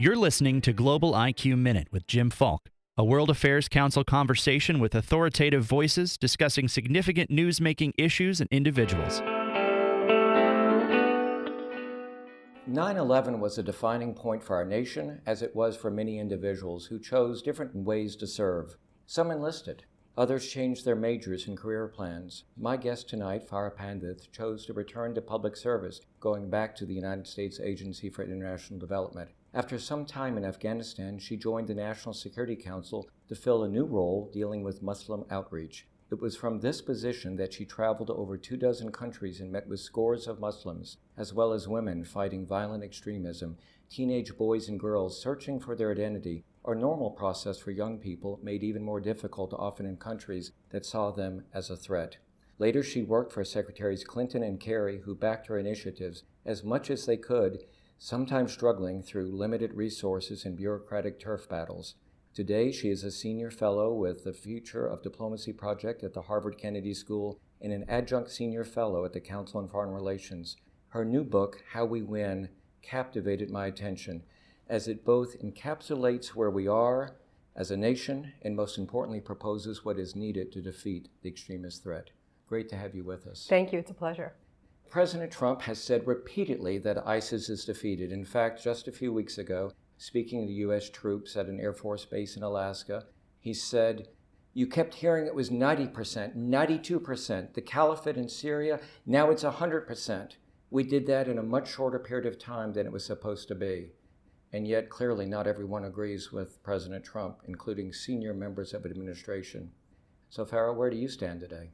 You're listening to Global IQ Minute with Jim Falk, a World Affairs Council conversation with authoritative voices discussing significant news making issues and individuals. 9 11 was a defining point for our nation, as it was for many individuals who chose different ways to serve. Some enlisted, others changed their majors and career plans. My guest tonight, Farah Pandith, chose to return to public service, going back to the United States Agency for International Development. After some time in Afghanistan, she joined the National Security Council to fill a new role dealing with Muslim outreach. It was from this position that she traveled over two dozen countries and met with scores of Muslims, as well as women fighting violent extremism, teenage boys and girls searching for their identity, a normal process for young people made even more difficult often in countries that saw them as a threat. Later, she worked for Secretaries Clinton and Kerry, who backed her initiatives as much as they could sometimes struggling through limited resources and bureaucratic turf battles. Today, she is a senior fellow with the Future of Diplomacy Project at the Harvard Kennedy School and an adjunct senior fellow at the Council on Foreign Relations. Her new book, How We Win, captivated my attention as it both encapsulates where we are as a nation and most importantly proposes what is needed to defeat the extremist threat. Great to have you with us. Thank you. It's a pleasure. President Trump has said repeatedly that ISIS is defeated. In fact, just a few weeks ago, speaking to U.S. troops at an Air Force base in Alaska, he said, You kept hearing it was 90%, 92%, the caliphate in Syria, now it's 100%. We did that in a much shorter period of time than it was supposed to be. And yet, clearly, not everyone agrees with President Trump, including senior members of administration. So, Farah, where do you stand today?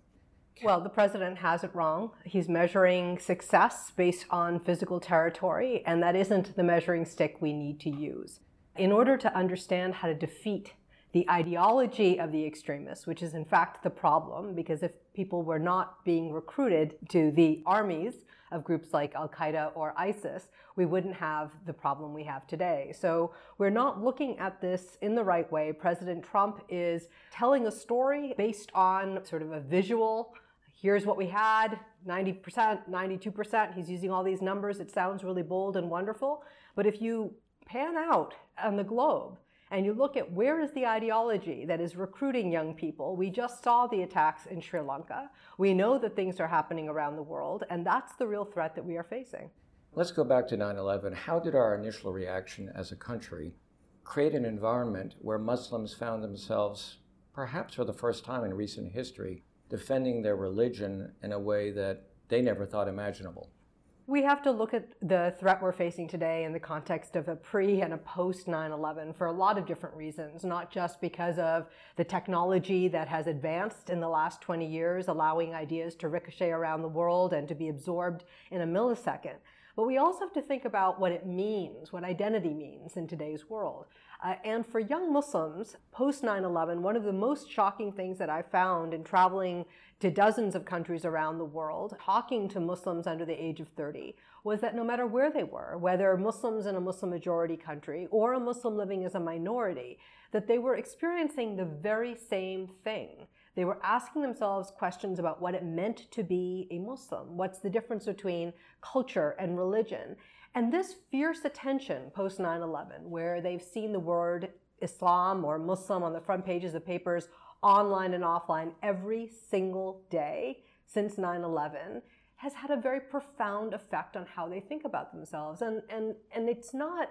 Well, the president has it wrong. He's measuring success based on physical territory, and that isn't the measuring stick we need to use. In order to understand how to defeat the ideology of the extremists, which is in fact the problem, because if people were not being recruited to the armies of groups like Al Qaeda or ISIS, we wouldn't have the problem we have today. So we're not looking at this in the right way. President Trump is telling a story based on sort of a visual here's what we had 90%, 92%. He's using all these numbers. It sounds really bold and wonderful. But if you pan out on the globe and you look at where is the ideology that is recruiting young people, we just saw the attacks in Sri Lanka. We know that things are happening around the world, and that's the real threat that we are facing. Let's go back to 9 11. How did our initial reaction as a country create an environment where Muslims found themselves, perhaps for the first time in recent history, defending their religion in a way that they never thought imaginable. We have to look at the threat we're facing today in the context of a pre and a post 9 11 for a lot of different reasons, not just because of the technology that has advanced in the last 20 years, allowing ideas to ricochet around the world and to be absorbed in a millisecond. But we also have to think about what it means, what identity means in today's world. Uh, and for young Muslims, post 9 11, one of the most shocking things that I found in traveling to dozens of countries around the world, talking to Muslims under the age of 30, was that no matter where they were, whether Muslims in a Muslim majority country or a Muslim living as a minority, that they were experiencing the very same thing. They were asking themselves questions about what it meant to be a Muslim. What's the difference between culture and religion? And this fierce attention post 9 11, where they've seen the word Islam or Muslim on the front pages of papers, online and offline, every single day since 9 11, has had a very profound effect on how they think about themselves. And, and, and it's not,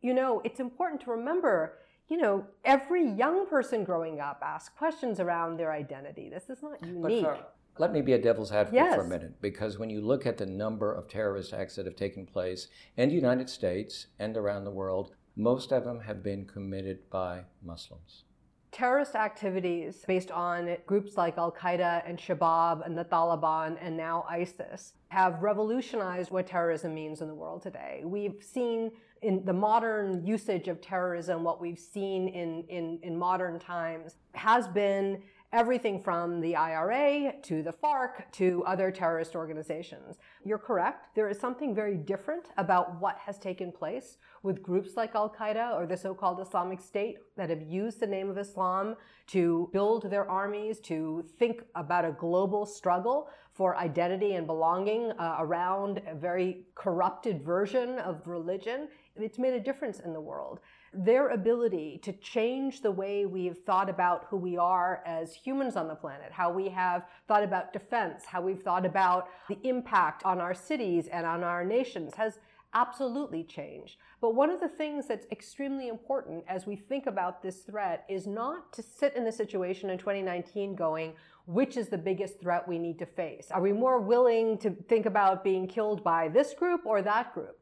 you know, it's important to remember you know, every young person growing up asks questions around their identity. This is not unique. For, let me be a devil's advocate yes. for a minute, because when you look at the number of terrorist acts that have taken place in the United States and around the world, most of them have been committed by Muslims. Terrorist activities based on groups like Al Qaeda and Shabab and the Taliban and now ISIS have revolutionized what terrorism means in the world today. We've seen in the modern usage of terrorism, what we've seen in, in, in modern times has been everything from the IRA to the FARC to other terrorist organizations. You're correct. There is something very different about what has taken place with groups like Al Qaeda or the so called Islamic State that have used the name of Islam to build their armies, to think about a global struggle for identity and belonging uh, around a very corrupted version of religion it's made a difference in the world. Their ability to change the way we've thought about who we are as humans on the planet, how we have thought about defense, how we've thought about the impact on our cities and on our nations has absolutely changed. But one of the things that's extremely important as we think about this threat is not to sit in a situation in 2019 going, which is the biggest threat we need to face? Are we more willing to think about being killed by this group or that group?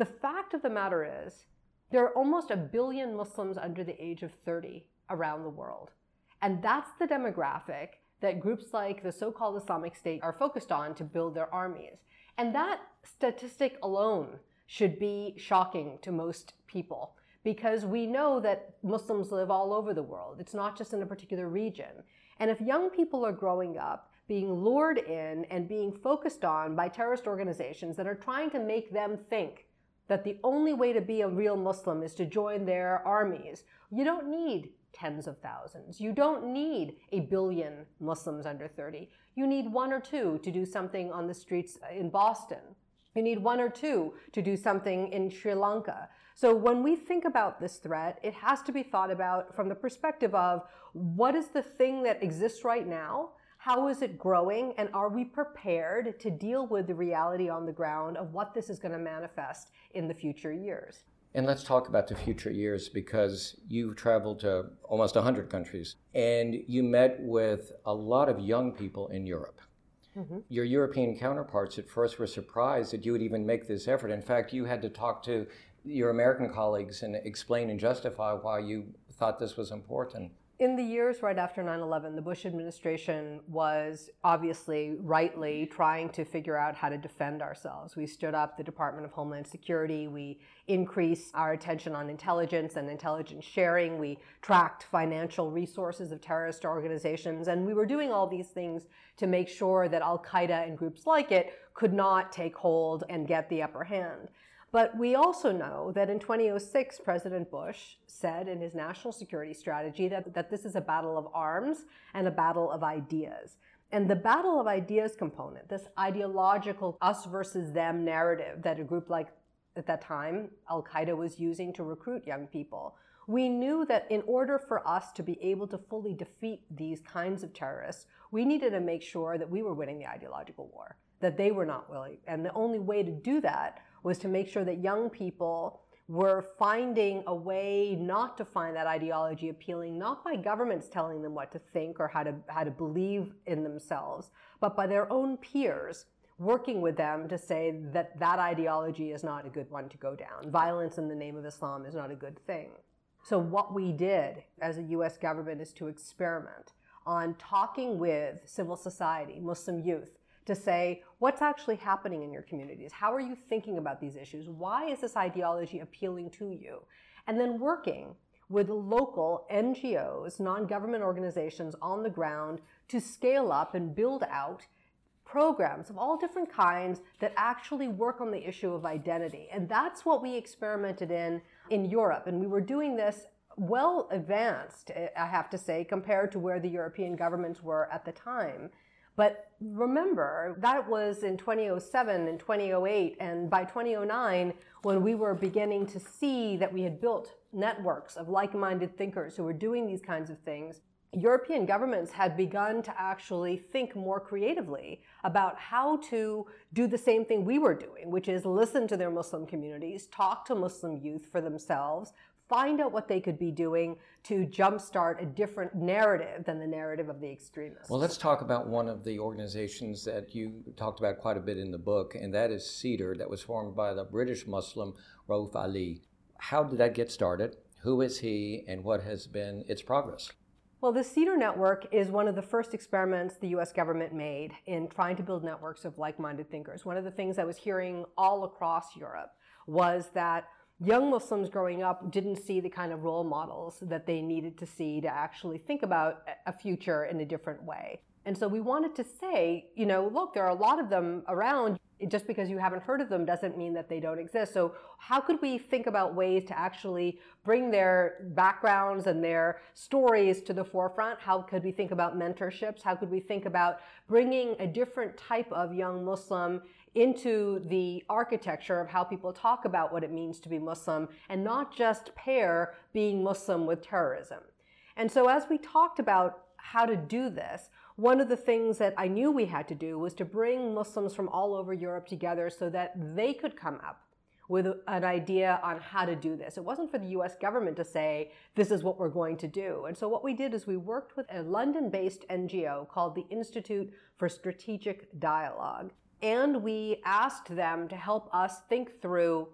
The fact of the matter is, there are almost a billion Muslims under the age of 30 around the world. And that's the demographic that groups like the so called Islamic State are focused on to build their armies. And that statistic alone should be shocking to most people because we know that Muslims live all over the world. It's not just in a particular region. And if young people are growing up being lured in and being focused on by terrorist organizations that are trying to make them think that the only way to be a real Muslim is to join their armies, you don't need tens of thousands. You don't need a billion Muslims under 30. You need one or two to do something on the streets in Boston you need one or two to do something in Sri Lanka. So when we think about this threat, it has to be thought about from the perspective of what is the thing that exists right now? How is it growing? And are we prepared to deal with the reality on the ground of what this is going to manifest in the future years? And let's talk about the future years because you've traveled to almost 100 countries and you met with a lot of young people in Europe. Mm-hmm. Your European counterparts at first were surprised that you would even make this effort. In fact, you had to talk to your American colleagues and explain and justify why you thought this was important in the years right after 9 11, the Bush administration was obviously rightly trying to figure out how to defend ourselves. We stood up the Department of Homeland Security. We increased our attention on intelligence and intelligence sharing. We tracked financial resources of terrorist organizations. And we were doing all these things to make sure that Al Qaeda and groups like it could not take hold and get the upper hand. But we also know that in 2006, President Bush said in his national security strategy that, that this is a battle of arms and a battle of ideas. And the battle of ideas component, this ideological us versus them narrative that a group like at that time Al Qaeda was using to recruit young people, we knew that in order for us to be able to fully defeat these kinds of terrorists, we needed to make sure that we were winning the ideological war, that they were not willing. And the only way to do that was to make sure that young people were finding a way not to find that ideology appealing, not by governments telling them what to think or how to, how to believe in themselves, but by their own peers working with them to say that that ideology is not a good one to go down. Violence in the name of Islam is not a good thing. So, what we did as a US government is to experiment on talking with civil society, Muslim youth, to say what's actually happening in your communities. How are you thinking about these issues? Why is this ideology appealing to you? And then working with local NGOs, non government organizations on the ground to scale up and build out programs of all different kinds that actually work on the issue of identity. And that's what we experimented in in Europe. And we were doing this well advanced, I have to say, compared to where the European governments were at the time. But remember, that was in 2007 and 2008. And by 2009, when we were beginning to see that we had built networks of like minded thinkers who were doing these kinds of things, European governments had begun to actually think more creatively about how to do the same thing we were doing, which is listen to their Muslim communities, talk to Muslim youth for themselves, find out what they could be doing to jumpstart a different narrative than the narrative of the extremists. Well, let's talk about one of the organizations that you talked about quite a bit in the book, and that is CEDAR, that was formed by the British Muslim Rauf Ali. How did that get started? Who is he, and what has been its progress? Well, the CEDAR network is one of the first experiments the US government made in trying to build networks of like minded thinkers. One of the things I was hearing all across Europe was that young Muslims growing up didn't see the kind of role models that they needed to see to actually think about a future in a different way. And so we wanted to say, you know, look, there are a lot of them around. just because you haven't heard of them doesn't mean that they don't exist. So, how could we think about ways to actually bring their backgrounds and their stories to the forefront? How could we think about mentorships? How could we think about bringing a different type of young Muslim into the architecture of how people talk about what it means to be Muslim and not just pair being Muslim with terrorism? And so, as we talked about how to do this, one of the things that I knew we had to do was to bring Muslims from all over Europe together so that they could come up with an idea on how to do this. It wasn't for the US government to say, this is what we're going to do. And so what we did is we worked with a London based NGO called the Institute for Strategic Dialogue. And we asked them to help us think through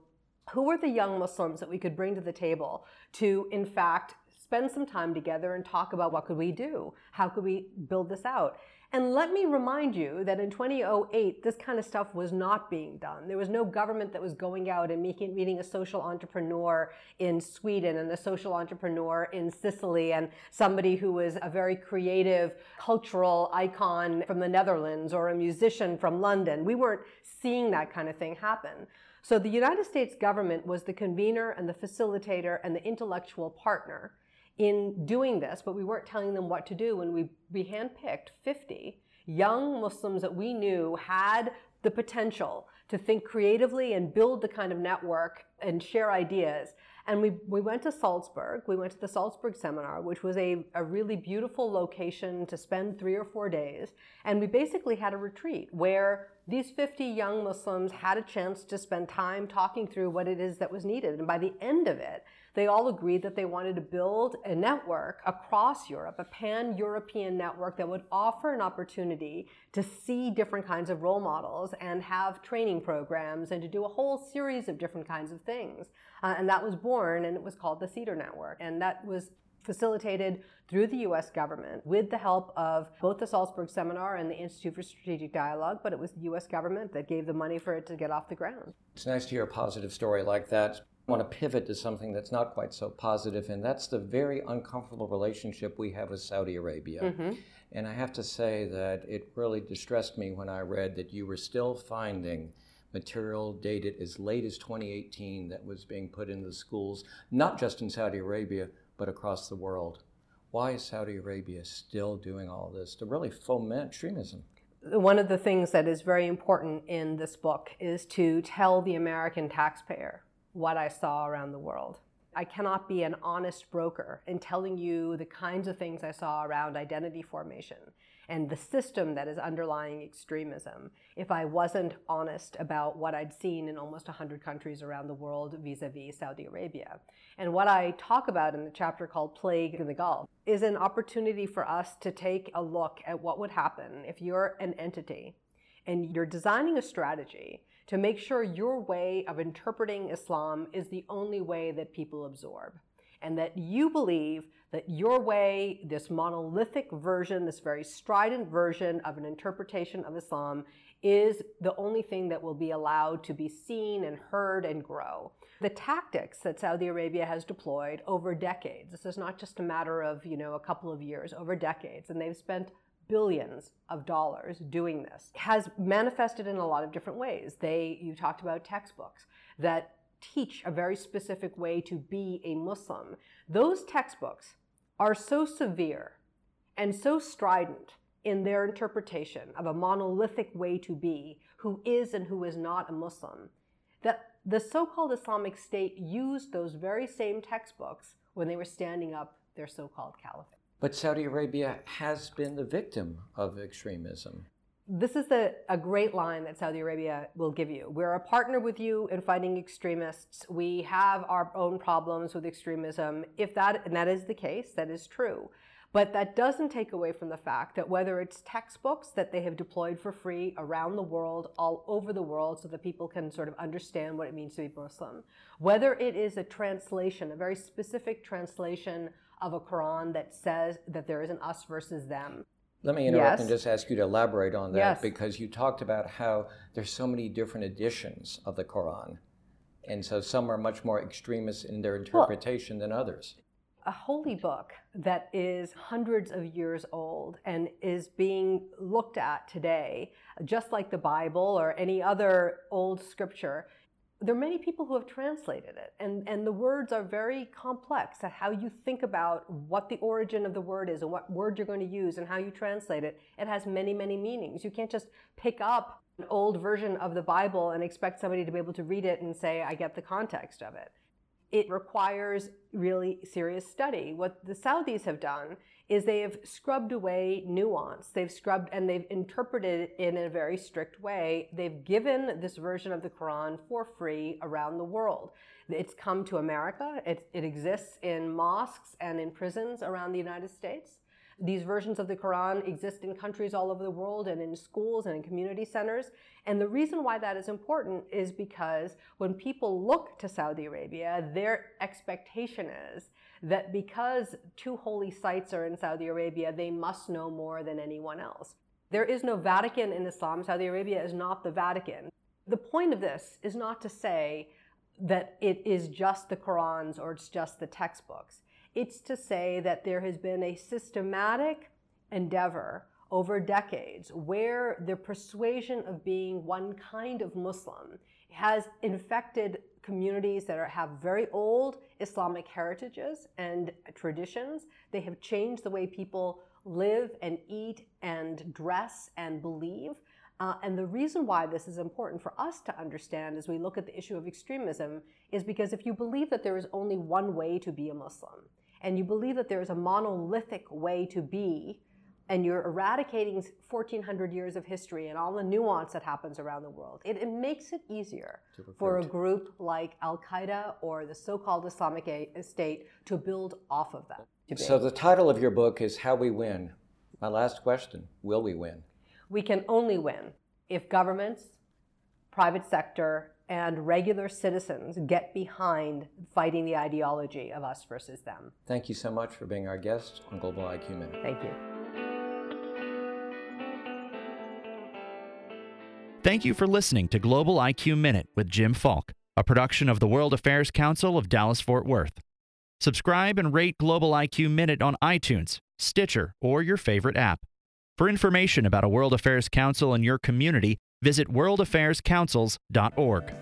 who were the young Muslims that we could bring to the table to, in fact, spend some time together and talk about what could we do? How could we build this out? And let me remind you that in 2008, this kind of stuff was not being done. There was no government that was going out and making, meeting a social entrepreneur in Sweden and a social entrepreneur in Sicily and somebody who was a very creative cultural icon from the Netherlands or a musician from London. We weren't seeing that kind of thing happen. So the United States government was the convener and the facilitator and the intellectual partner in doing this, but we weren't telling them what to do. When we, we handpicked 50 young Muslims that we knew had the potential to think creatively and build the kind of network and share ideas. And we, we went to Salzburg. We went to the Salzburg seminar, which was a, a really beautiful location to spend three or four days. And we basically had a retreat where these 50 young Muslims had a chance to spend time talking through what it is that was needed. And by the end of it, they all agreed that they wanted to build a network across Europe, a pan European network that would offer an opportunity to see different kinds of role models and have training programs and to do a whole series of different kinds of things. Uh, and that was born, and it was called the Cedar Network. And that was facilitated through the US government with the help of both the Salzburg Seminar and the Institute for Strategic Dialogue, but it was the US government that gave the money for it to get off the ground. It's nice to hear a positive story like that. I want to pivot to something that's not quite so positive, and that's the very uncomfortable relationship we have with Saudi Arabia. Mm-hmm. And I have to say that it really distressed me when I read that you were still finding material dated as late as 2018 that was being put into the schools, not just in Saudi Arabia, but across the world. Why is Saudi Arabia still doing all this to really foment extremism? One of the things that is very important in this book is to tell the American taxpayer what I saw around the world. I cannot be an honest broker in telling you the kinds of things I saw around identity formation and the system that is underlying extremism if I wasn't honest about what I'd seen in almost 100 countries around the world vis a vis Saudi Arabia. And what I talk about in the chapter called Plague in the Gulf is an opportunity for us to take a look at what would happen if you're an entity and you're designing a strategy to make sure your way of interpreting Islam is the only way that people absorb. And that you believe that your way, this monolithic version, this very strident version of an interpretation of Islam, is the only thing that will be allowed to be seen and heard and grow. The tactics that Saudi Arabia has deployed over decades, this is not just a matter of, you know, a couple of years, over decades, and they've spent billions of dollars doing this has manifested in a lot of different ways. They, you talked about textbooks that teach a very specific way to be a Muslim. Those textbooks are so severe and so strident in their interpretation of a monolithic way to be who is and who is not a Muslim that the so called Islamic State used those very same textbooks when they were standing up their so called caliphate. But Saudi Arabia has been the victim of extremism. This is a, a great line that Saudi Arabia will give you. We're a partner with you in fighting extremists. We have our own problems with extremism. If that, and that is the case, that is true. But that doesn't take away from the fact that whether it's textbooks that they have deployed for free around the world, all over the world, so that people can sort of understand what it means to be Muslim, whether it is a translation, a very specific translation of a Quran that says that there is an us versus them. Let me interrupt yes. and just ask you to elaborate on that yes. because you talked about how there's so many different editions of the Quran. And so some are much more extremist in their interpretation well, than others. a holy book that is hundreds of years old and is being looked at today, just like the Bible or any other old scripture, there are many people who have translated it, and, and the words are very complex. How you think about what the origin of the word is and what word you're going to use and how you translate it, it has many, many meanings. You can't just pick up an old version of the Bible and expect somebody to be able to read it and say, I get the context of it it requires really serious study. What the Saudis have done is they have scrubbed away nuance. They've scrubbed and they've interpreted it in a very strict way. They've given this version of the Quran for free around the world. It's come to America. It, it exists in mosques and in prisons around the United States. These versions of the Quran exist in countries all over the world and in schools and in community centers. And the reason why that is important is because when people look to Saudi Arabia, their expectation is that because two holy sites are in Saudi Arabia, they must know more than anyone else. There is no Vatican in Islam. Saudi Arabia is not the Vatican. The point of this is not to say that it is just the Qurans or it's just the textbooks. It's to say that there has been a systematic endeavor over decades where the persuasion of being one kind of Muslim has infected communities that are, have very old Islamic heritages and traditions. They have changed the way people live and eat and dress and believe. Uh, and the reason why this is important for us to understand as we look at the issue of extremism is because if you believe that there is only one way to be a Muslim, and you believe that there is a monolithic way to be, and you're eradicating 1400 years of history and all the nuance that happens around the world, it, it makes it easier for a group like Al Qaeda or the so called Islamic State to build off of that. So, the title of your book is How We Win. My last question Will we win? We can only win if governments, private sector, and regular citizens get behind fighting the ideology of us versus them. Thank you so much for being our guest on Global IQ Minute. Thank you. Thank you for listening to Global IQ Minute with Jim Falk, a production of the World Affairs Council of Dallas Fort Worth. Subscribe and rate Global IQ Minute on iTunes, Stitcher, or your favorite app. For information about a World Affairs Council in your community, visit worldaffairscouncils.org.